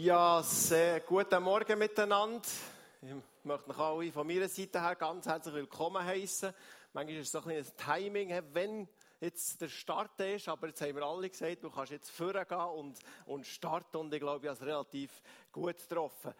Ja, sehr guten Morgen miteinander. Ich möchte euch alle von meiner Seite her ganz herzlich willkommen heißen. Manchmal ist es so ein, ein Timing, wenn jetzt der Start ist, aber jetzt haben wir alle gesagt, du kannst jetzt vorgehen und, und starten und ich glaube, ich habe es relativ gut getroffen.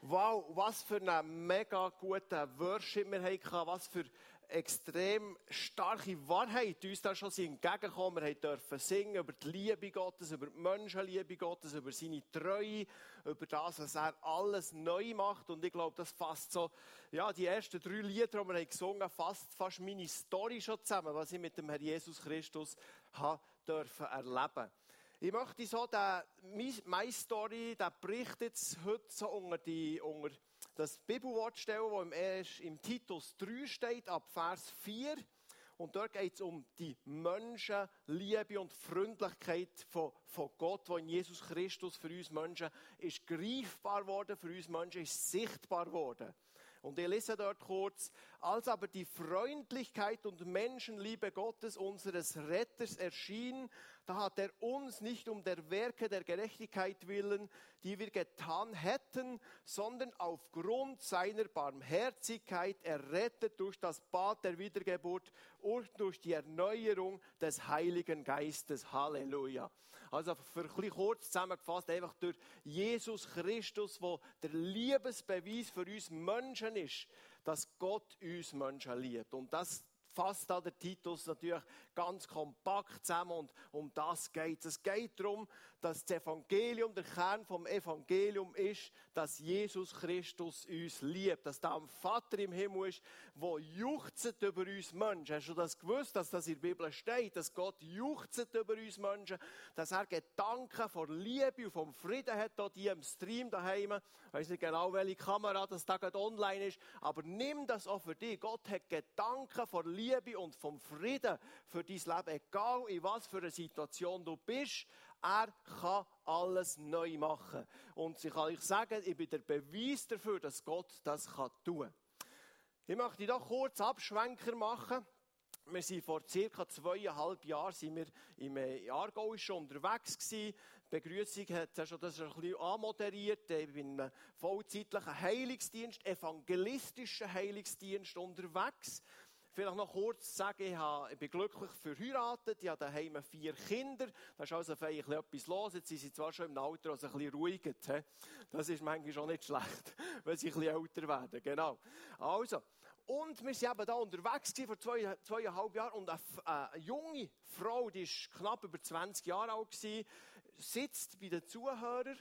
Wow, was für einen mega guten Worship wir hatten, was für extrem starke Wahrheit uns da schon entgegengekommen. Wir dürfen singen über die Liebe Gottes, über die Menschenliebe Gottes, über seine Treue, über das, was er alles neu macht. Und ich glaube, das fasst so, ja, die ersten drei Lieder, die wir gesungen haben, fasst fast meine Story schon zusammen, was ich mit dem Herrn Jesus Christus habe dürfen erleben. Ich möchte so den, meine Story, der Bericht jetzt heute so unter die, unter das Bibelwort stellen, das im, im Titus 3 steht, ab Vers 4. Und dort geht es um die Menschenliebe und Freundlichkeit von, von Gott, die in Jesus Christus für uns Menschen ist greifbar worden, für uns Menschen ist sichtbar worden. Und ich lese dort kurz, als aber die Freundlichkeit und Menschenliebe Gottes, unseres Retters, erschien, da hat er uns nicht um der Werke der Gerechtigkeit willen, die wir getan hätten, sondern aufgrund seiner Barmherzigkeit errettet durch das Bad der Wiedergeburt und durch die Erneuerung des Heiligen Geistes. Halleluja. Also für ein kurz zusammengefasst, einfach durch Jesus Christus, wo der Liebesbeweis für uns Menschen ist, dass Gott uns Menschen liebt. Und das fasst da der Titus natürlich ganz kompakt zusammen und um das geht es. Es geht darum, dass das Evangelium, der Kern vom Evangelium ist, dass Jesus Christus uns liebt, dass da ein Vater im Himmel ist, wo juchzt über uns Menschen. Hast du das gewusst, dass das in der Bibel steht, dass Gott juchzt über uns Menschen, dass er Gedanken von Liebe und vom Frieden hat, da die im Stream daheim. Ich weiß nicht genau, welche Kamera das da gerade online ist, aber nimm das auch für dich. Gott hat Gedanken von Liebe und vom Frieden für dein Leben, egal in was für einer Situation du bist. Er kann alles neu machen. Und ich kann euch sagen, ich bin der Beweis dafür, dass Gott das tun kann. Ich möchte hier kurz Abschwenker machen. Wir sind vor circa zweieinhalb Jahren sind wir im Aargau schon unterwegs gewesen. Die Begrüßung hat ja schon das ein bisschen anmoderiert. Ich bin im vollzeitlichen Heilungsdienst, evangelistischen Heilungsdienst unterwegs. Vielleicht noch kurz sagen, ich, bin glücklich verheiratet, ich habe daheim vier Kinder. Da ist also vielleicht etwas los. Jetzt sind sie zwar schon im Alter, also ein bisschen ruhiger. Das ist manchmal schon nicht schlecht, wenn sie ein bisschen älter werden. Genau. Also, und wir waren eben da unterwegs vor zwei, zweieinhalb Jahren und eine, eine, junge Frau, die ist knapp über 20 Jahre alt gewesen, sitzt bei den Zuhörern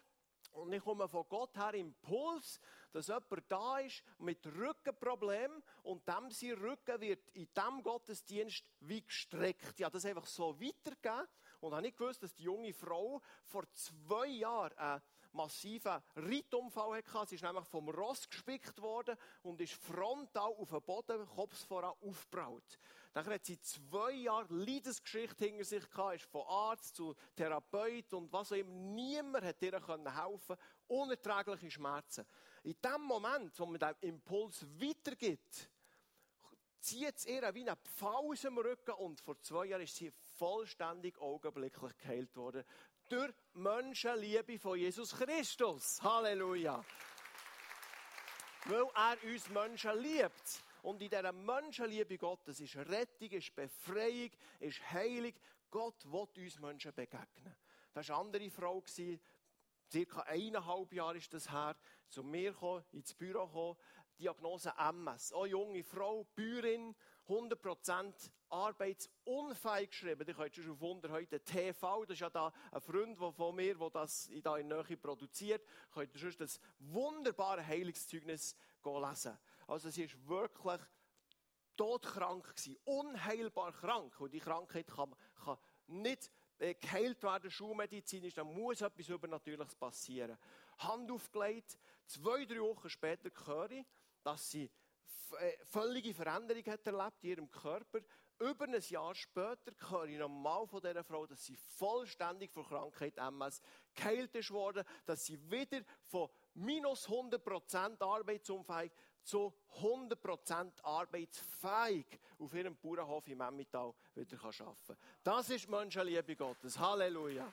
und ich komme von Gott her Impuls, dass jemand da ist mit Rückenproblem und dem sein Rücken wird in diesem Gottesdienst wie gestreckt. Ja, das einfach so weitergegeben und habe nicht gewusst, dass die junge Frau vor zwei Jahren einen massiven Reitunfall hatte. Sie ist nämlich vom Ross gespickt worden und ist frontal auf den Boden, Kopf voran aufgebraut. Dann hat sie zwei Jahre Leidensgeschichte hinter sich gehabt, ist von Arzt zu Therapeut und was auch immer. Niemand hat ihr helfen Unerträgliche Schmerzen. In dem Moment, wo man den Impuls weitergibt, zieht es ihr wie eine Pfau aus dem Rücken und vor zwei Jahren ist sie vollständig augenblicklich geheilt worden. Durch Menschenliebe von Jesus Christus. Halleluja. Weil er uns Menschen liebt. Und in dieser Menschenliebe Gottes ist Rettung, ist Befreiung, ist Heilung. Gott will uns Menschen begegnen. Das war eine andere Frau, circa eineinhalb Jahre ist das her, zu mir gekommen, ins Büro gekommen, Diagnose MS. Auch junge Frau, Bäuerin, 100% arbeitsunfähig geschrieben. Ich könnt schon auf Wunder heute TV, das ist ja da ein Freund von mir, der das da in Nähe produziert, könnt ihr schon das wunderbare Heilungszeugnis lesen. Also sie ist wirklich todkrank gewesen, unheilbar krank. Und die Krankheit kann, kann nicht geheilt werden, schulmedizinisch, dann muss etwas Übernatürliches passieren. Hand aufgelegt, zwei, drei Wochen später höre ich, dass sie äh, völlige Veränderung hat erlebt in ihrem Körper. Über ein Jahr später höre ich nochmal von dieser Frau, dass sie vollständig von Krankheit MS geheilt ist worden, dass sie wieder von minus 100% arbeitsunfähig zu 100% arbeitsfähig auf ihrem Bauernhof im Emmental wieder arbeiten kann. Das ist Menschenliebe Gottes. Halleluja.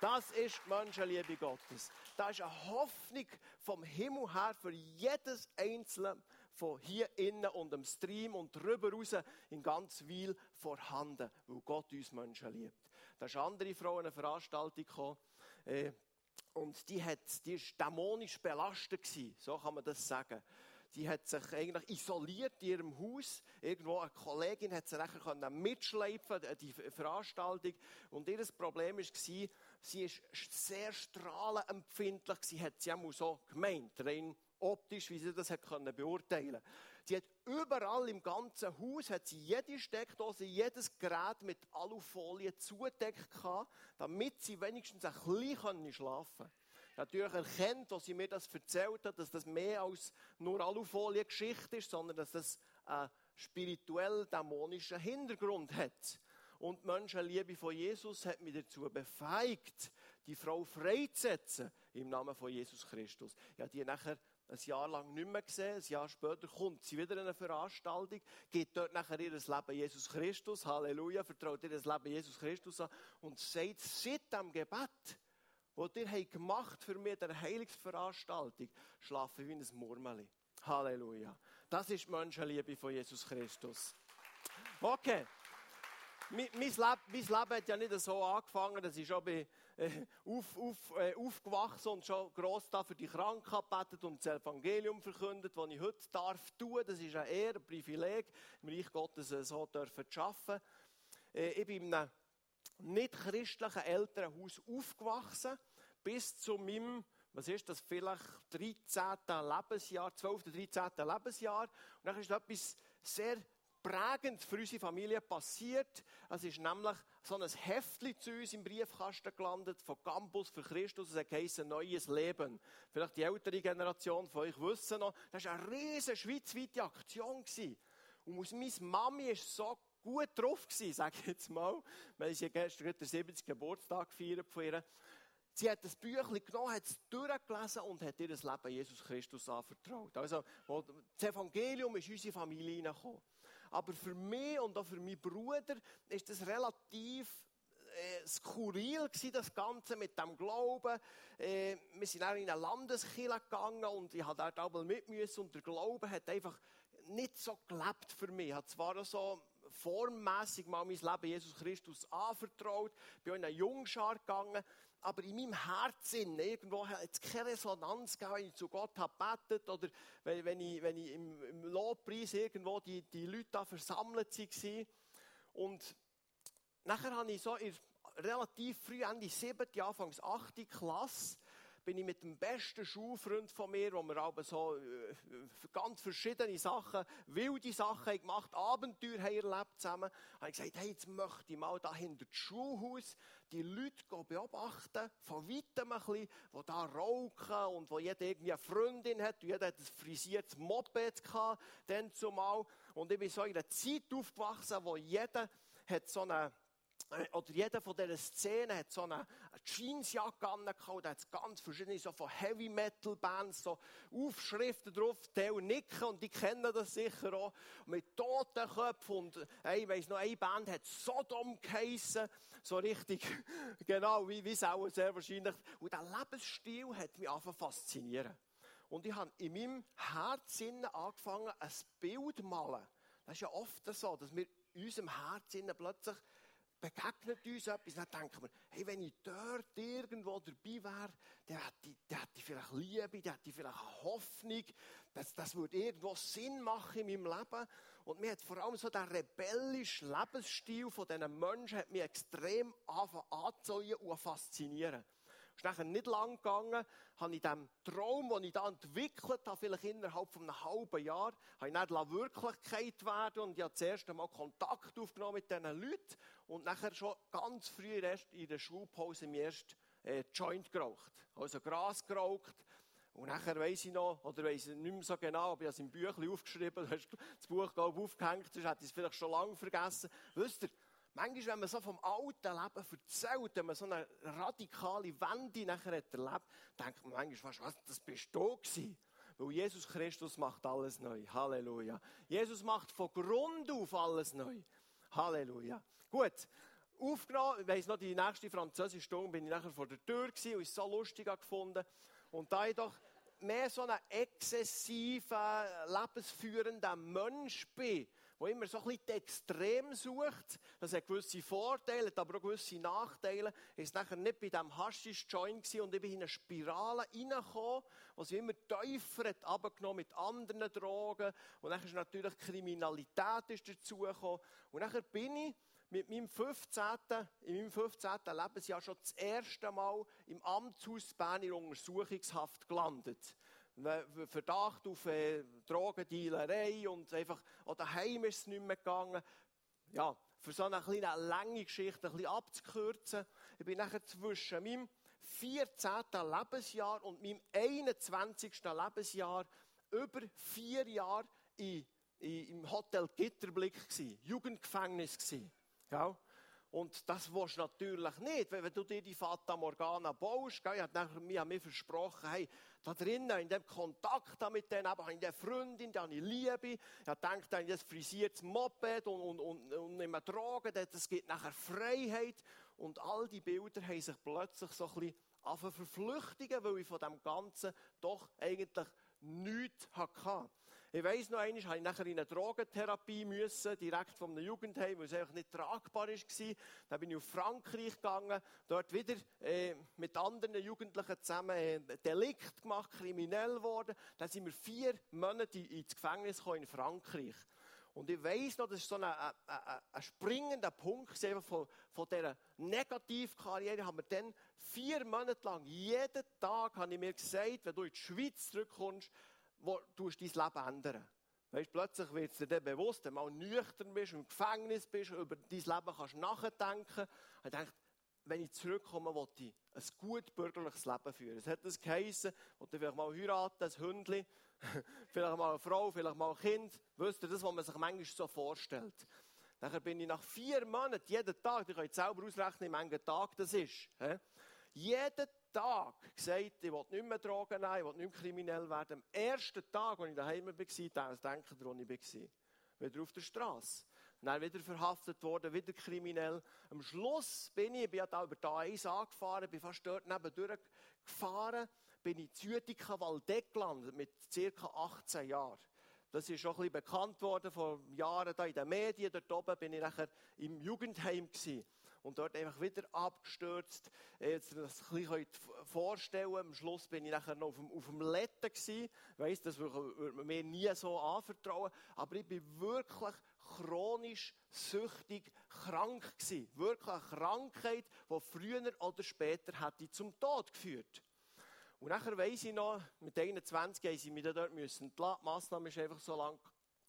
Das ist die Menschenliebe Gottes. Das ist eine Hoffnung vom Himmel her für jedes Einzelne von hier innen und im Stream und drüber raus in ganz Weil vorhanden, weil Gott uns Menschen liebt. Da ist eine andere Frau in eine Veranstaltung gekommen, äh, und die, hat, die ist dämonisch belastet gewesen, so kann man das sagen. Die hat sich eigentlich isoliert in ihrem Haus. Irgendwo eine Kollegin hat sie nachher mitschleifen, äh, die Veranstaltung. Und ihr Problem war, sie ist sehr strahlenempfindlich. Sie hat sie auch so gemeint, rein optisch, wie sie das hat können beurteilen Sie hat überall im ganzen Haus, hat sie jede Steckdose, jedes Gerät mit Alufolie zudeckt gehabt, damit sie wenigstens ein bisschen schlafen können. Natürlich erkennt, als sie mir das erzählt hat, dass das mehr als nur Alufolie-Geschichte ist, sondern dass das einen spirituell dämonischen Hintergrund hat. Und die Menschenliebe von Jesus hat mich dazu befähigt, die Frau freizusetzen im Namen von Jesus Christus. Ja, die nachher ein Jahr lang nicht mehr gesehen. Ein Jahr später kommt sie wieder in eine Veranstaltung, geht dort nachher ihr Leben Jesus Christus, Halleluja, vertraut ihr das Leben Jesus Christus an und sagt seit dem Gebet, das ihr gemacht für mich, der Heilungsveranstaltung, schlafen wie ein Murmeli. Halleluja. Das ist die Menschenliebe von Jesus Christus. Okay mein, Leben, mein Leben hat ja nicht so angefangen, dass ich schon bin, äh, auf, auf, äh, aufgewachsen und schon gross da für die Kranken gebetet und das Evangelium verkündet, das ich heute darf tun. Das ist ein eher ein Privileg, im Reich Gottes äh, so dürfen zu arbeiten. Äh, ich bin in einem nicht christlichen Elternhaus aufgewachsen, bis zu meinem was ist das, vielleicht 13. Lebensjahr, 12. 13. Lebensjahr. Und dann ist etwas sehr prägend für unsere Familie passiert. Es ist nämlich so ein Heftchen zu uns im Briefkasten gelandet von Campus für Christus. Es heisst Neues Leben. Vielleicht die ältere Generation von euch wissen noch, das war eine riesige schweizweite Aktion. Und aus meine Mami ist so gut drauf gewesen, sage ich jetzt mal, weil sie gestern den 70. Geburtstag gefeiert von ihr. Sie hat das Büchlein genommen, hat es durchgelesen und hat ihr das Leben Jesus Christus anvertraut. Also, das Evangelium ist in unsere Familie hineingekommen. Aber für mich und auch für meinen Bruder ist das relativ äh, skurril gewesen, das Ganze mit dem Glauben. Äh, wir sind auch in eine Landeskirche gegangen und ich habe dort auch mit müssen und der Glaube hat einfach nicht so gelebt für mich. Ich habe zwar so formmäßig mal mein Leben Jesus Christus anvertraut, bin in eine Jungschar gegangen, aber in meinem Herzen irgendwo hat es keine Resonanz gegeben, wenn ich zu Gott habe gebetet oder wenn, wenn, ich, wenn ich im, im Lobpreis irgendwo die, die Leute da versammelt waren. Und nachher habe ich so in relativ früh, Ende 7., Anfangs 8. Klasse, bin ich mit dem besten Schulfreund von mir, wo wir aber so äh, ganz verschiedene Sachen, wilde Sachen gemacht, Abenteuer haben erlebt zusammen, habe ich gesagt, hey, jetzt möchte ich mal da hinter das Schulhaus die Leute beobachten, von weitem ein bisschen, die da rauchen und wo jeder irgendwie eine Freundin hat, und jeder hat ein frisiertes Moped gehabt, dann zumal. Und ich bin so in einer Zeit aufgewachsen, wo jeder hat so eine oder jeder von dieser Szene hat so eine Jeansjacke angehabt, da hat ganz verschiedene so von Heavy Metal Bands, so Aufschriften drauf, die nicken und die kennen das sicher auch, mit Totenköpfen und äh, ich weiss noch, eine Band hat Sodom geheissen, so richtig, genau, wie, wie es auch sehr wahrscheinlich, und der Lebensstil hat mich einfach faszinieren. Und ich habe in meinem Herzen angefangen, ein Bild zu malen. Das ist ja oft so, dass wir in unserem Herzen plötzlich begegnet uns etwas, dann denken wir, hey, wenn ich dort irgendwo dabei wäre, dann hätte, dann hätte ich vielleicht Liebe, dann hätte ich vielleicht Hoffnung, das, das würde irgendwo Sinn machen in meinem Leben. Und mir hat vor allem so der rebellische Lebensstil von diesen Menschen hat mich extrem angezogen und faszinieren. Ist nachher nicht lang gegangen, habe ich diesem Traum, den ich da entwickelt habe, vielleicht innerhalb von einem halben Jahr, habe ich nicht Wirklichkeit werden und ich habe das erste Mal Kontakt aufgenommen mit diesen Leuten und nachher schon ganz früh in der Schulpause mir erst äh, Joint geraucht. Also Gras geraucht. Und nachher weiss ich noch, oder weiss ich nicht mehr so genau, aber ich habe es im Büchlein aufgeschrieben, du hast das Buch glaube aufgehängt, sonst hätte ich es vielleicht schon lange vergessen. Wisst ihr, Manchmal, wenn man so vom alten Leben erzählt, wenn man so eine radikale Wende nachher hat erlebt, denkt man manchmal fast, was, das bist du gewesen. Weil Jesus Christus macht alles neu. Halleluja. Jesus macht von Grund auf alles neu. Halleluja. Gut. aufgenommen. Ich weiss noch, die nächste französische Stunde bin ich nachher vor der Tür gewesen und es so lustig gefunden. Und da ich doch mehr so ein exzessiver, lebensführender Mensch bin, der immer so ein bisschen Extrem sucht, das hat gewisse Vorteile, aber auch gewisse Nachteile, ist nachher nicht bei diesem Haschisch-Joint und ich bin in eine Spirale reingekommen, wo sie immer tiefer hat abgenommen mit anderen Drogen und dann ist natürlich Kriminalität ist dazugekommen und nachher bin ich mit meinem 15., in meinem 15. Lebensjahr schon das erste Mal im Amtshaus Bern in Untersuchungshaft gelandet. Verdacht auf äh, Drogendealerei und einfach, auch daheim ist es nicht mehr gegangen. Ja, für so eine kleine lange Geschichte ein bisschen abzukürzen. Ich bin nachher zwischen meinem 14. Lebensjahr und meinem 21. Lebensjahr über vier Jahre in, in, im Hotel Gitterblick gewesen, Jugendgefängnis gewesen. Gell? Und das willst du natürlich nicht. Wenn, du dir die Fata Morgana baust, gell? ich habe mir, mir versprochen, hey, da drinnen, in dem Kontakt mit denen, habe ich eine Freundin, die habe ich Liebe. Ich denke, an das frisiertes Moped und, und, und, und nicht mehr Drogen, das gibt nachher Freiheit. Und all die Bilder haben sich plötzlich so ein bisschen verflüchtigen, weil ich von dem Ganzen doch eigentlich nichts hatte. Ich weiss noch einmal, habe ich nachher in eine Drogentherapie müssen, direkt vom Jugendheim, weil es einfach nicht tragbar war. Dann bin ich auf Frankreich gegangen, dort wieder äh, mit anderen Jugendlichen zusammen äh, Delikt gemacht, kriminell geworden. Dann sind wir vier Monate ins Gefängnis gekommen in Frankreich. Und ich weiss noch, das ist so ein, ein, ein, ein springender Punkt von, von dieser Negativkarriere. Haben wir dann vier Monate lang, jeden Tag habe ich mir gesagt, wenn du in die Schweiz zurückkommst, wo du dein Leben ändern. Weißt, plötzlich wird es dir dann bewusst, wenn du mal nüchtern bist, im Gefängnis bist, über dein Leben kannst nachdenken. Ich denke, wenn ich zurückkomme, will ich ein gut bürgerliches Leben führen. Es hat das geheissen, ich vielleicht mal heiraten, ein Hündchen, vielleicht mal eine Frau, vielleicht mal ein Kind. Wisst ihr, das, was man sich manchmal so vorstellt. Nachher bin ich nach vier Monaten, jeden Tag, ihr könnt selber ausrechnen, wie viele Tag das ist. Jeden Tag gesagt, ich will nicht mehr Drogen nehmen, ich will nicht mehr kriminell werden. Am ersten Tag, als ich daheim war, denke ich, wo ich war. Wieder auf der Straße. Dann wieder verhaftet worden, wieder kriminell. Am Schluss bin ich, ich bin da über die A1 angefahren, bin fast dort nebendurch gefahren, bin in Zütika Waldeck gelandet mit ca. 18 Jahren. Das ist schon bekannt worden vor Jahren da in den Medien. Dort oben bin ich nachher im Jugendheim gewesen. Und dort einfach wieder abgestürzt. Jetzt das ein bisschen vorstellen. Am Schluss bin ich nachher noch auf dem, auf dem Letten gewesen. Weiss, das würde man mir nie so anvertrauen. Aber ich bin wirklich chronisch süchtig krank gewesen. Wirklich eine Krankheit, die früher oder später hätte zum Tod geführt. Und nachher weiss ich noch, mit 21 haben sie mich dort müssen. Die Massnahme ist einfach so lang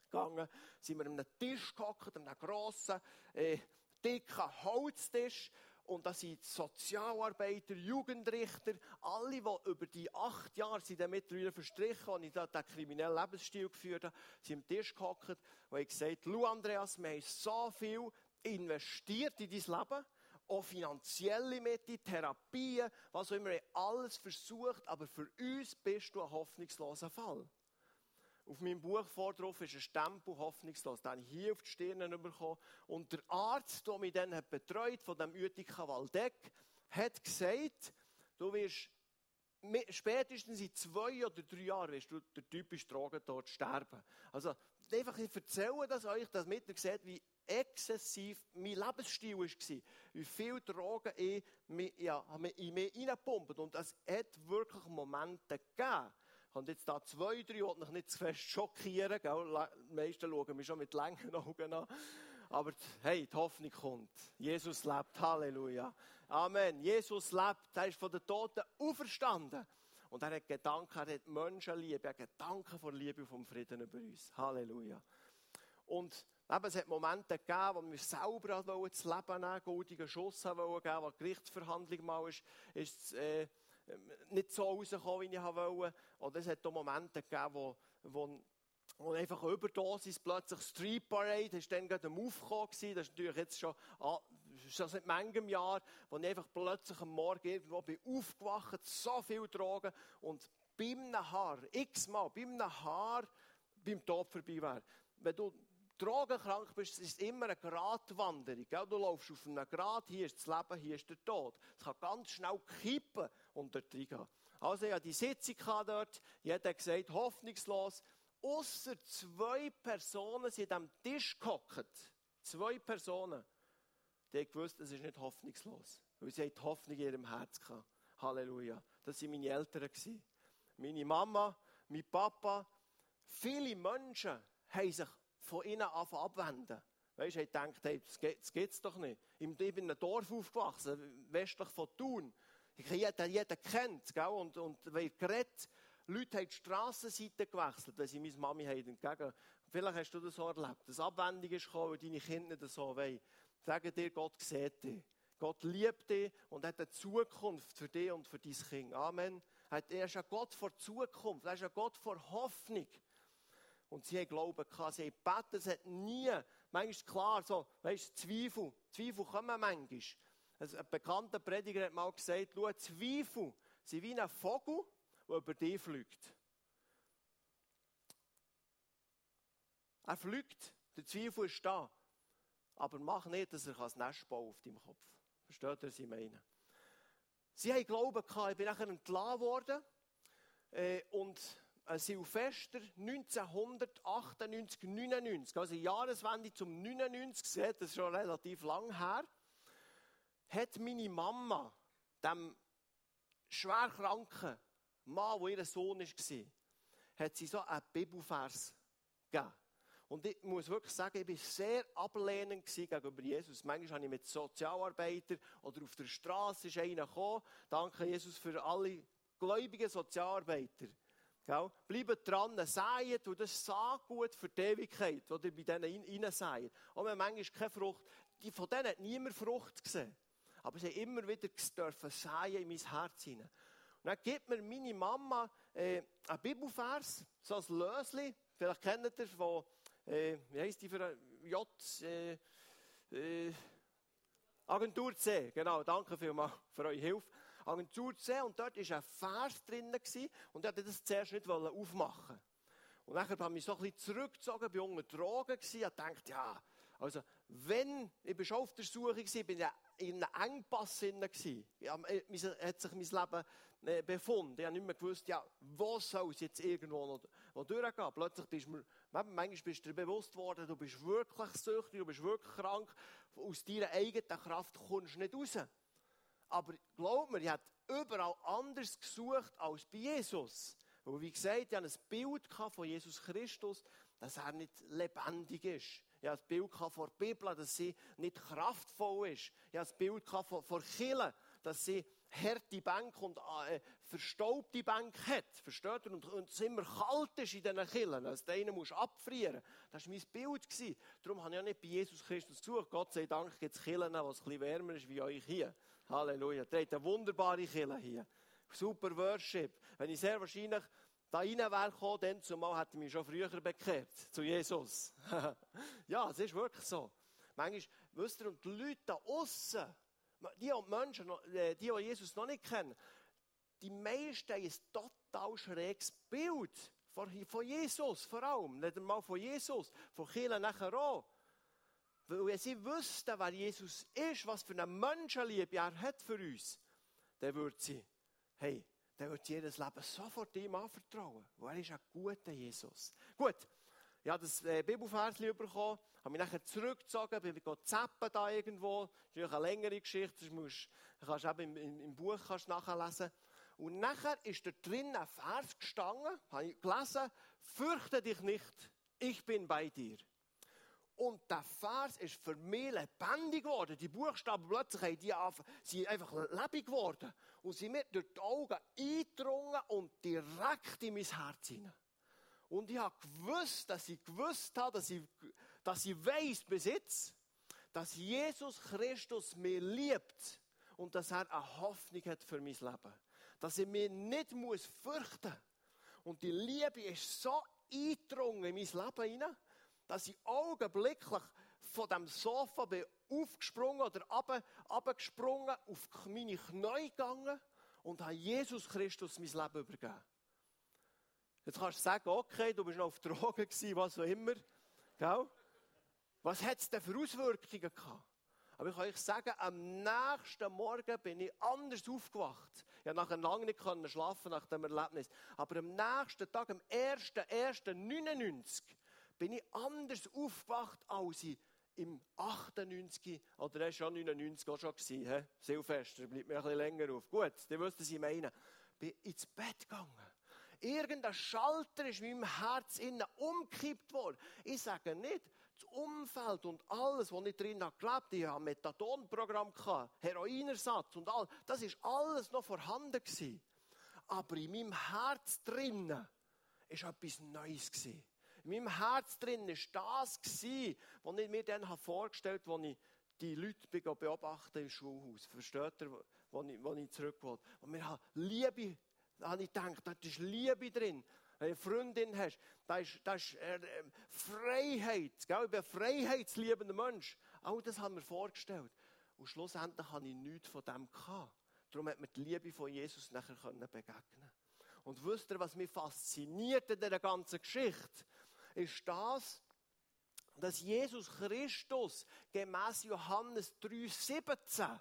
gegangen. Sind wir an einem Tisch gehockt, an einem grossen, äh, dicken Holztisch. Und da sind Sozialarbeiter, Jugendrichter, alle, die über die acht Jahre sind dann mittlerweile verstrichen, und ich da kriminellen Lebensstil geführt habe, sind am Tisch gehockt und haben gesagt, Lu Andreas, wir haben so viel investiert in dein Leben auch finanzielle Mittel, Therapien, was auch immer, wir haben alles versucht, aber für uns bist du ein hoffnungsloser Fall. Auf meinem Buch vor drauf ist ein Stempel hoffnungslos. Ich hier auf die Stirn bekommen. Und der Arzt, der mich dann hat betreut, von dem Utica Waldeck, hat gesagt, du wirst spätestens in zwei oder drei Jahren wirst du der typische Drogentod sterben. Also, einfach, ich erzähle das euch, damit ihr seht, wie exzessiv mein Lebensstil war. Wie viel Drogen ich in mich reingepumpt. Und es hat wirklich Momente gegeben. Habe jetzt da zwei, drei, ich mich nicht zu fest schockieren. Gell? Die meisten schauen mich schon mit langen Augen an. Aber hey, die Hoffnung kommt. Jesus lebt. Halleluja. Amen. Jesus lebt. Er ist von den Toten auferstanden. Und er hat Gedanken, er hat Menschenliebe, er hat Gedanken von Liebe und vom Frieden über uns. Halleluja. Und Eben, es hat Momente gegeben, wo wir selber das Leben nehmen goldigen Schuss haben wollen geben, wo die Gerichtsverhandlung mal ist, ist äh, nicht so rausgekommen, wie ich wollte. Oder es hat auch Momente gegeben, wo, wo, wo einfach Überdosis, plötzlich Street Parade, ist dann gerade am Aufkommen. Das ist natürlich jetzt schon, ah, schon seit manchem Jahr, wo ich einfach plötzlich am Morgen irgendwo bin aufgewacht, so viel Drogen und beim Haar, x-mal, beim Haar, beim Tod vorbei wäre. Wenn du drogenkrank bist, ist immer eine Gratwanderung. Gell? Du laufst auf einem Grat, hier ist das Leben, hier ist der Tod. Es kann ganz schnell kippen und dort reingehen. Also, ja, die Sitzung dort, jeder hat gesagt, hoffnungslos. Außer zwei Personen sind am Tisch gehockt. Zwei Personen. Die haben gewusst, es ist nicht hoffnungslos. Weil sie die Hoffnung in ihrem Herz hatten. Halleluja. Das waren meine Eltern. Meine Mama, mein Papa. Viele Menschen haben sich von ihnen abwenden. Weißt du, ich denke, hey, das geht es doch nicht. Ich bin in einem Dorf aufgewachsen, westlich von Thun. Jeder, jeder kennt, gell? Und, und weil geredet, Leute haben die Strassenseite gewechselt, weil sie meine Mami haben entgegen. Vielleicht hast du das so erlebt. Das Abwendung ist gekommen, weil deine Kinder das so wollen. Sagen dir, Gott sieht dich. Gott liebt dich und hat eine Zukunft für dich und für dein Kind. Amen. Er ist ein Gott vor Zukunft. Er ist ein Gott vor Hoffnung. Und sie haben Glauben gehabt, sie haben gebeten, es hat nie, manchmal klar, so, weißt Zweifel, Zweifel kommen manchmal. Ein bekannter Prediger hat mal gesagt, schau, Zweifel sind wie ein Vogel, der über dich fliegt. Er fliegt, der Zweifel ist da. Aber mach nicht, dass er ein Nest bauen auf deinem Kopf. Versteht ihr, was ich meine? Sie haben Glauben gehabt, ich bin nachher entlassen worden. Äh, und Silvester 1998, 99, also Jahreswende zum 99, seht, das ist schon relativ lang her, hat meine Mama dem schwerkranken Mann, der ihr Sohn war, hat sie so einen Bibelvers gegeben. Und ich muss wirklich sagen, ich war sehr ablehnend gegenüber Jesus. Manchmal habe ich mit Sozialarbeitern oder auf der Straße ist einer gekommen. Danke Jesus für alle gläubigen Sozialarbeiter. Gell? Bleibt dran, säet, und das ist gut für die Ewigkeit, ihr bei denen hineinsäht. Auch wenn manchmal keine Frucht, die, von denen hat niemand Frucht gesehen. Aber sie haben immer wieder dürfen säen in mein Herz hinein. Und dann gibt mir meine Mama äh, einen Bibelvers, so ein Lösli. Vielleicht kennt ihr von, äh, wie heisst die für J, äh, äh, Agentur C. Genau, danke vielmals für eure Hilfe. Agentur C und dort war ein Vers drin und ich wollte das zuerst nicht aufmachen. Und dann habe ich mich so ein bisschen zurückgezogen, bin unter Drogen gewesen, und dachte, ja, also, wenn, ich bin schon auf der Suche gewesen, bin ja in einem Engpass gewesen. Ja, hat sich mein Leben äh, befunden. Ich habe nicht mehr gewusst, ja, wo soll es jetzt irgendwo noch, noch durchgehen. Plötzlich bist du mir, manchmal bist du dir bewusst worden, du bist wirklich süchtig, du bist wirklich krank. Aus deiner eigenen Kraft kommst du nicht raus. Aber glaub mir, ich habe überall anders gesucht als bei Jesus. Weil, wie gesagt, ich hatte ein Bild von Jesus Christus, dass er nicht lebendig ist. Ich hatte ein Bild von der Bibel, dass sie nicht kraftvoll ist. Ich hatte ein Bild von, von Kirche, dass sie harte Bank und äh, verstaubte Bank hat. Versteht ihr? Und, und es immer kalt ist in diesen Kirchen. Also der eine muss abfrieren. Das war mein Bild. Darum habe ich auch nicht bei Jesus Christus gesucht. Gott sei Dank gibt es Kirchen, wo es ein bisschen wärmer ist wie euch hier. Halleluja. Ihr habt eine wunderbare Kirche hier. Super Worship. Wenn ich sehr wahrscheinlich da rein wäre gekommen, dann zumal hätte ich mich schon früher bekehrt zu Jesus. ja, es ist wirklich so. Manchmal, wisst ihr, und die Leute da außen, die und Menschen, äh, die, die Jesus noch nicht kennen, die meisten haben ein total schräges Bild von Jesus vor allem. Nicht einmal von Jesus, von Kirche nachher auch. Weil wenn sie wüssten, wer Jesus ist, was für eine Menschenliebe er hat für uns, dann würde sie, hey, dann wird jedes Leben sofort ihm anvertrauen. Weil er ist ein guter Jesus. Gut, ich habe das äh, Bibelvers bekommen, habe mich nachher zurückgezogen, bin zappen da irgendwo. Das ist eine längere Geschichte, das kannst du eben im, im, Buch kannst nachlesen. Und nachher ist da drin ein Vers gestanden, habe ich gelesen, fürchte dich nicht, ich bin bei dir. Und der Vers ist für mich lebendig geworden. Die Buchstaben plötzlich die sind einfach lebendig geworden. Und sind mir durch die Augen eingedrungen und direkt in mein Herz hinein. Und ich habe gewusst, dass ich gewusst habe, dass ich, dass ich weiss bis jetzt, dass Jesus Christus mir liebt und dass er eine Hoffnung hat für mein Leben. Dass ich mich nicht muss fürchten Und die Liebe ist so eingedrungen in mein Leben hinein, dass ich augenblicklich von dem Sofa bin aufgesprungen oder abgesprungen, auf meine Knie gegangen und habe Jesus Christus mein Leben übergeben. Jetzt kannst du sagen, okay, du bist noch auf Drogen gewesen, was auch immer. Was hat es denn für Auswirkungen gehabt? Aber ich kann euch sagen, am nächsten Morgen bin ich anders aufgewacht. Ich konnte nachher lange nicht schlafen nach dem Erlebnis. Aber am nächsten Tag, am 1.1.99, bin ich anders aufgewacht als ich im 98 oder er war schon 99 auch schon gewesen, he? Silvester, bleibt mir ein bisschen länger auf. Gut, ihr wisst, was ich meine. Bin ins Bett gegangen. Irgendein Schalter ist in meinem Herz innen umgekippt worden. Ich sage nicht, das Umfeld und alles, was ich drin habe gelebt, ich habe Methadonprogramm Heroinersatz und all, das ist alles noch vorhanden gewesen. Aber in meinem Herz drinnen ist etwas Neues gewesen. In meinem Herz drin war das, was ich mir dann vorgestellt habe, als ich die Leute beobachten im Schulhaus. Versteht ihr, wo ich, wo ich zurück wollte? Und wir haben Liebe, da habe ich gedacht, da ist Liebe drin. Wenn du eine Freundin hast, da ist, da ist äh, Freiheit. Gell? Ich bin ein freiheitsliebender Mensch. All das haben wir vorgestellt. Und schlussendlich habe ich nichts von dem gehabt. Darum hat mir die Liebe von Jesus nachher begegnen Und wisst ihr, was mich fasziniert in dieser ganzen Geschichte? Ist das, dass Jesus Christus gemäß Johannes 3,17,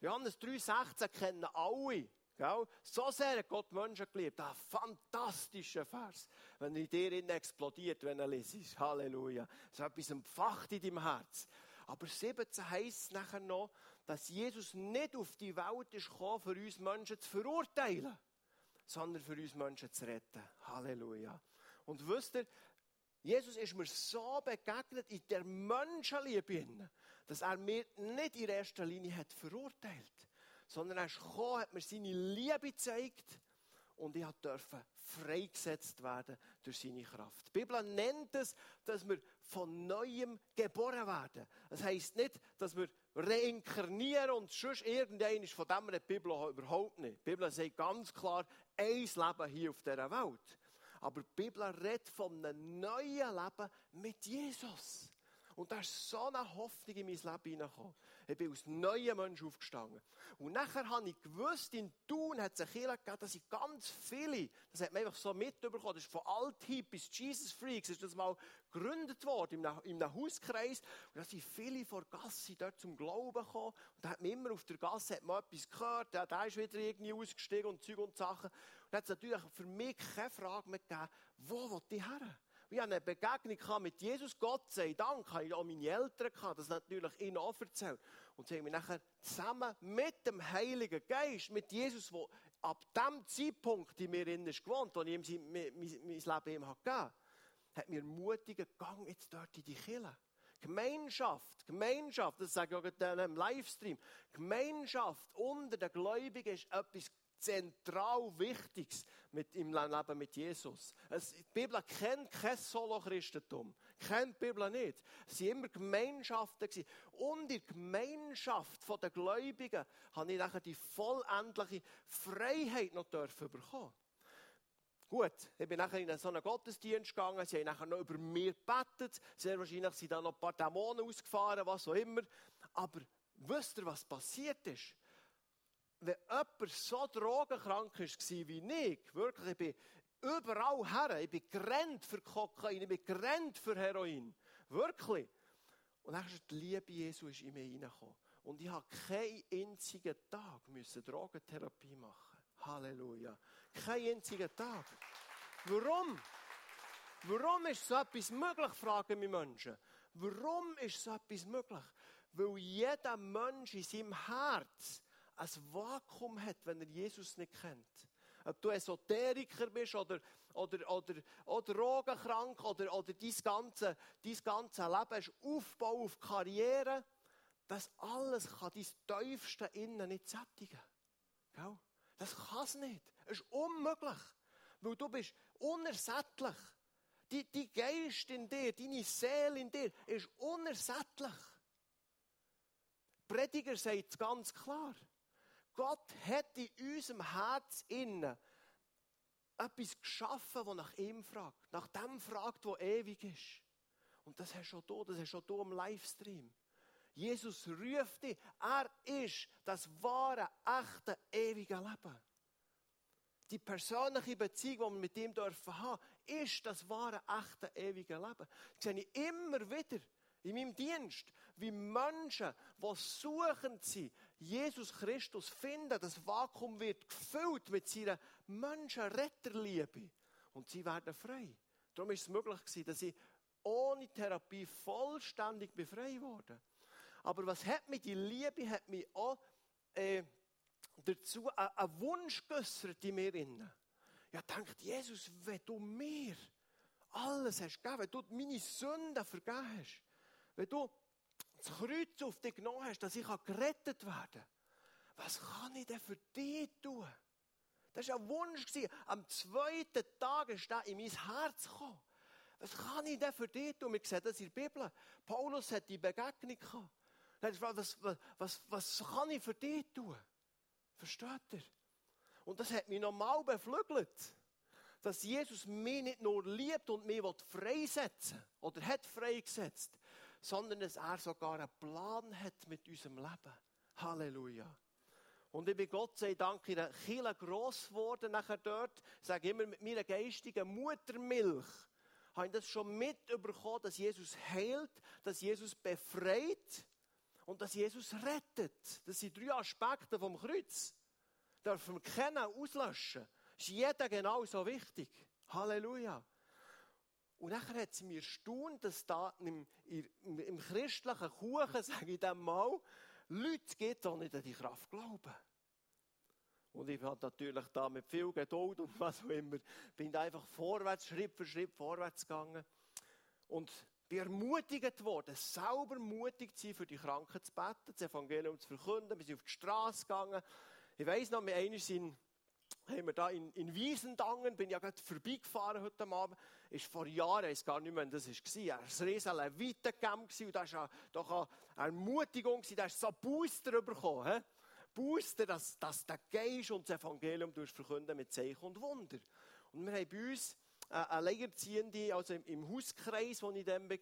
Johannes 3,16 kennen alle, gell? so sehr hat Gott Menschen geliebt. Ein fantastischer Vers, wenn in dir explodiert, wenn er liest. Halleluja. So etwas empfacht in deinem Herz. Aber 17 heisst es nachher noch, dass Jesus nicht auf die Welt ist gekommen, für uns Menschen zu verurteilen, sondern für uns Menschen zu retten. Halleluja. Und wisst ihr, Jesus ist mir so begegnet in der Menschenliebe, dass er mir nicht in erster Linie hat verurteilt, sondern er ist gekommen, hat mir seine Liebe gezeigt und ich durfte freigesetzt werden durch seine Kraft. Die Bibel nennt es, dass wir von Neuem geboren werden. Das heisst nicht, dass wir reinkarnieren und sonst irgendein ist von dem die Bibel überhaupt nicht. Die Bibel sagt ganz klar, ein Leben hier auf dieser Welt. Aber die Bibel redet von einem neuen Leben mit Jesus. Und da ist so eine Hoffnung in mein Leben hineingekommen. Ich bin als neuer Mensch aufgestanden. Und nachher habe ich gewusst, in Thun hat es eine Kirche gegeben, dass ich ganz viele, das hat man einfach so mitbekommen, das ist von Alt-Hip bis Jesus Freaks, ist das mal gegründet worden, in einem Hauskreis. Und da sind viele vor Gasse dort zum Glauben gekommen. Und da hat man immer auf der Gasse hat man etwas gehört, der, der ist wieder irgendwie ausgestiegen und Zeug und Sachen. Und da hat es natürlich für mich keine Frage mehr gegeben, wo will ich her? Ich eine Begegnung mit Jesus, Gott sei Dank, habe ich auch meine Eltern gehabt, das natürlich ihnen auch erzählt. Und sie haben mich nachher zusammen mit dem Heiligen Geist, mit Jesus, der ab dem Zeitpunkt in mir ist gewohnt, wo ich ihm mein, Leben ihm gegeben hat mir mutigen Gang jetzt dort in die Kirche. Gemeinschaft, Gemeinschaft, das sage ich auch in einem Livestream, Gemeinschaft unter den Gläubigen ist etwas zentral Wichtiges mit, im Leben mit Jesus. Es, die Bibel kennt kein Solo-Christentum. Kennt die Bibel nicht. Es waren immer Gemeinschaften. Gewesen. Und in der Gemeinschaft der Gläubigen habe ich nachher die vollendliche Freiheit noch dürfen bekommen. Gut, ich bin nachher in so einen Gottesdienst gegangen, sie haben nachher noch über mir gebetet, sehr wahrscheinlich sind da noch ein paar Dämonen ausgefahren, was auch immer. Aber wisst ihr, was passiert ist? Wenn jemand so drogenkrank war wie ich, wirklich, ich bin überall her, ich bin gerannt für Kokain, ich bin gerannt für Heroin. Wirklich. Und dann ist die Liebe Jesu ist in mir reingekommen. Und ich habe keinen einzigen Tag müssen Drogentherapie machen. Halleluja. Keinen einzigen Tag. Warum? Warum ist so etwas möglich, fragen mich Menschen. Warum ist so etwas möglich? Weil jeder Mensch in seinem Herz ein Vakuum hat, wenn er Jesus nicht kennt. Ob du Esoteriker bist oder, oder, oder, oder drogenkrank oder, oder dein ganze, dein ganze Leben ist Aufbau auf Karriere, das alles kann dein tiefste Innen nicht sättigen. Das kann es nicht. Es ist unmöglich. Weil du bist unersättlich. Die, die Geist in dir, deine Seele in dir ist unersättlich. Prediger sagt es ganz klar. Gott hat in unserem Herz innen etwas geschaffen, das nach ihm fragt. Nach dem fragt, wo ewig ist. Und das hast du hier, das hast du hier im Livestream. Jesus ruft dich. Er ist das wahre, echte, ewige Leben. Die persönliche Beziehung, die wir mit ihm dürfen haben, ist das wahre, echte, ewige Leben. Das sehe ich immer wieder in meinem Dienst, wie Menschen, die suchend sind, Jesus Christus finden. Das Vakuum wird gefüllt mit seiner Menschenretterliebe. Und sie werden frei. Darum ist es möglich gewesen, dass ich ohne Therapie vollständig befreit wurde. Aber was hat mich, die Liebe hat mich auch äh, dazu einen Wunsch geäußert in mir. Innen. Ja, denkt Jesus, wenn du mir alles hast gegeben, wenn du meine Sünden vergeben hast, wenn du das Kreuz auf dich genommen hast, dass ich gerettet werden kann, was kann ich denn für dich tun? Das war ein Wunsch. Am zweiten Tag ist er in mein Herz gekommen. Was kann ich denn für dich tun? Wir sehen das in der Bibel. Paulus hat die Begegnung gehabt. Was, was, was, was kann ich für dich tun? Versteht ihr? Und das hat mich nochmal beflügelt. Dass Jesus mich nicht nur liebt und mich freisetzen will, oder hat freigesetzt, sondern dass er sogar einen Plan hat mit unserem Leben. Halleluja. Und ich bin Gott sei Dank in der Kirche gross geworden, nachher dort, ich sage immer, mit meiner geistigen Muttermilch, habe ich das schon mitbekommen, dass Jesus heilt, dass Jesus befreit und dass Jesus rettet. Das sind drei Aspekte vom Kreuz. Dürfen wir kennen, auslöschen. Ist jeder genauso wichtig. Halleluja. Und nachher hat sie mir erstaunt, dass da im, im, im christlichen Kuchen, sage ich dann mal, Leute gibt, die nicht an die Kraft glauben. Und ich habe natürlich da mit viel Geduld und was auch immer, bin einfach vorwärts, Schritt für Schritt vorwärts gegangen. Und bin ermutigt worden, selber mutig zu sein, für die Kranken zu beten, das Evangelium zu verkünden. Wir sind auf die Straße gegangen. Ich weiss noch, wir einmal sind, haben wir da in, in Wiesendangen, bin ja gerade vorbeigefahren heute Abend, ist vor Jahren, ich weiß gar nicht mehr, das war, ein riesen Levitencamp und da war doch eine Ermutigung, da hast so einen Booster bekommen. He? Booster, dass, dass der Geist und das Evangelium verkünden mit Zeichen und Wunder. Und wir haben bei uns äh, Alleinerziehende, also im, Hauskreis, wo ich dann war,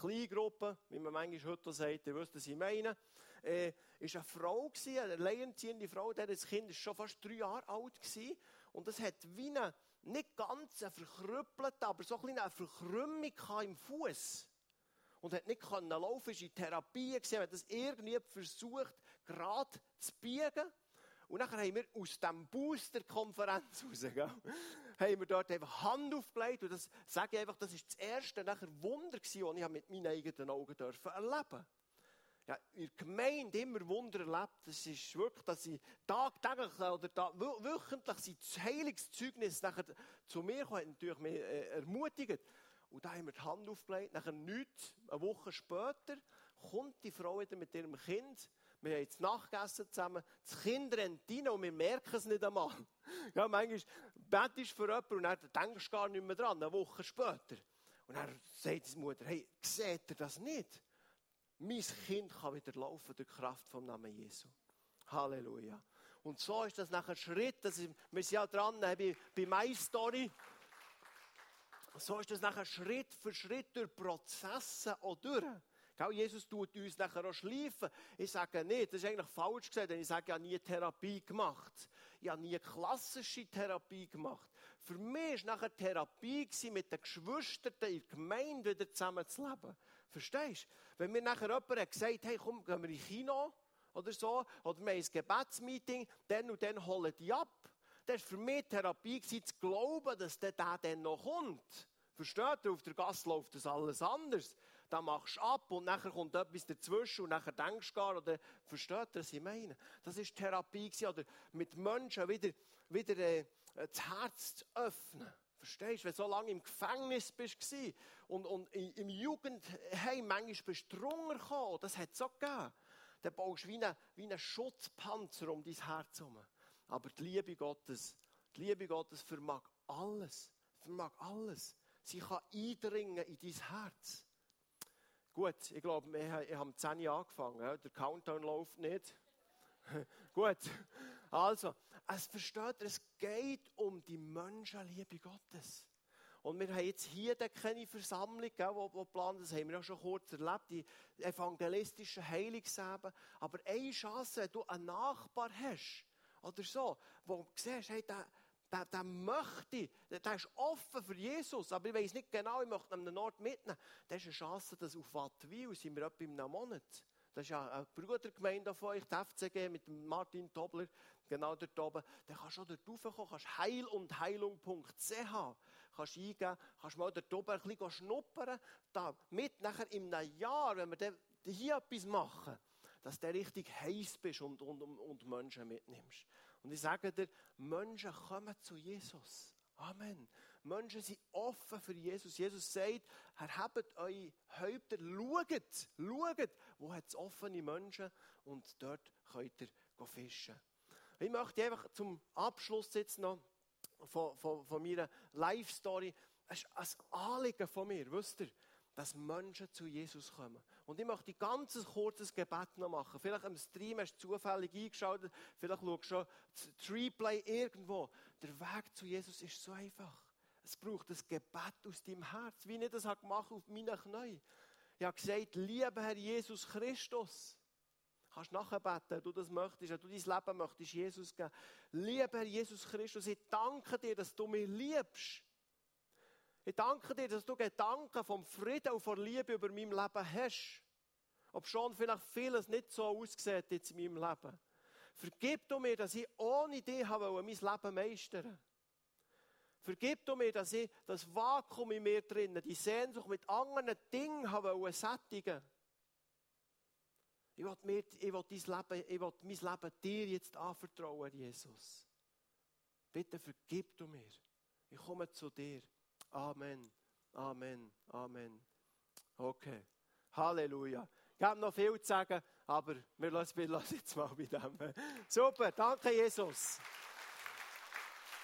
Kleingruppe, wie man manchmal heute sagt, ihr wisst, was ich meine, äh, ist eine Frau gewesen, eine alleinerziehende Frau, deren Kind ist schon fast drei Jahre alt gewesen, und das hat wie eine, nicht ganz eine verkrüppelte, aber so ein eine Verkrümmung im Fuß und hat nicht können laufen, ist in Therapie gesehen, hat das irgendwie versucht, gerade zu biegen. Und dann haben wir aus dem Booster-Konferenz raus, haben wir dort einfach Hand aufgelegt. Und das sage ich einfach, das ist das erste nachher Wunder gewesen, das ich mit meinen eigenen Augen dürfen erleben ja, in der Gemeinde immer Wunder erlebt. Das ist wirklich, dass sie tagtäglich oder da, wöchentlich sein Heilungszeugnis nachher zu mir kommen, natürlich mich äh, ermutigt. Und da haben wir die Hand aufgelegt. Nachher nichts, eine Woche später, kommt die Frau wieder mit ihrem Kind wir haben jetzt Nachtgessen zusammen. Das Kind rennt rein und wir merken es nicht einmal. Ja, manchmal betest du für jemanden und dann denkst du gar nicht mehr dran, eine Woche später. Und dann sagt die Mutter, hey, seht ihr das nicht? Mein Kind kann wieder laufen durch die Kraft vom Namen Jesu. Halleluja. Und so ist das nachher Schritt, das ist, wir sind ja dran bei, bei My Story. So ist das nachher Schritt für Schritt durch Prozesse auch durch. Jesus tut uns nachher auch schleifen. Ich sage nicht, das ist eigentlich falsch gesagt, denn ich sage, ich habe nie Therapie gemacht. Ich habe nie klassische Therapie gemacht. Für mich war nachher Therapie mit den Geschwistern in der Gemeinde wieder zusammen zu. Verstehst du? Wenn mir nachher jemand hat gesagt hey, komm, gehen wir ins Kino oder so, oder wir haben ein Gebetsmeeting, dann und dann holen die ab. Das war für mich Therapie, zu glauben, dass der dann noch kommt. Versteht ihr? Auf der Gasse läuft das alles anders dann machst du ab und nachher kommt etwas dazwischen und nachher denkst du gar, oder versteht ihr, was ich meine? Das ist Therapie gewesen, oder mit Menschen wieder, wieder äh, das Herz zu öffnen. Verstehst du? Wenn du so lange im Gefängnis bist und, und im Jugendheim manchmal bist du drunter gekommen, das hat es auch gegeben. Dann baust du wie einen, wie einen Schutzpanzer um dein Herz herum. Aber die Liebe Gottes, die Liebe Gottes vermag alles. Vermag alles. Sie kann eindringen in dein Herz. Gut, ich glaube, wir haben 10 Jahre angefangen. Der Countdown läuft nicht. Gut, also, es versteht, es geht um die Menschenliebe Gottes. Und wir haben jetzt hier keine Versammlung, die wo planen, das haben wir auch schon kurz erlebt, die evangelistischen Heilungseben. Aber eine Chance, wenn du einen Nachbar hast, oder so, wo du siehst, hey, der, der, der möchte, der, der ist offen für Jesus, aber ich weiß nicht genau, ich möchte ihn an Ort mitnehmen. Das ist eine Chance, dass auf Wattwil sind wir etwa in einem Monat. Das ist ja eine Brudergemeinde von euch, die FCG, mit Martin Tobler, genau dort oben. Dann kannst du dort raufkommen, kannst heil und heilung.ch kannst eingeben, kannst mal dort oben ein bisschen schnuppern, damit nachher einem Jahr, wenn wir hier etwas machen, dass du richtig heiß bist und, und, und Menschen mitnimmst. Und ich sage dir, Menschen kommen zu Jesus. Amen. Menschen sind offen für Jesus. Jesus sagt, erhebt eure Häupter, schaut, schaut, wo hat es offene Menschen und dort könnt ihr fischen. Ich möchte einfach zum Abschluss jetzt noch von, von, von meiner Life-Story, es ist ein Anliegen von mir, wisst ihr, dass Menschen zu Jesus kommen. Und ich möchte ein ganz kurzes Gebet noch machen. Vielleicht am Stream hast du zufällig eingeschaltet, vielleicht schaust du schon das Replay irgendwo. Der Weg zu Jesus ist so einfach. Es braucht ein Gebet aus deinem Herz, wie ich das gemacht habe auf meinen Knien. Ich habe gesagt, lieber Herr Jesus Christus, kannst nachbeten, du das möchtest, wenn du dein Leben möchtest Jesus geben. Lieber Jesus Christus, ich danke dir, dass du mich liebst. Ich danke dir, dass du Gedanken vom Frieden und von Liebe über mein Leben hast. Ob schon vielleicht vieles nicht so aussieht jetzt in meinem Leben. Vergib du mir, dass ich ohne dich habe mein Leben meistern Vergib du mir, dass ich das Vakuum in mir drinnen, die Sehnsucht mit anderen Dingen habe sättigen ich will, mir, ich, will dein Leben, ich will mein Leben dir jetzt anvertrauen, Jesus. Bitte vergib du mir. Ich komme zu dir. Amen. Amen. Amen. Okay. Halleluja. Ich habe noch viel zu sagen, aber wir lassen, lassen jetzt mal bei dem. Super. Danke, Jesus.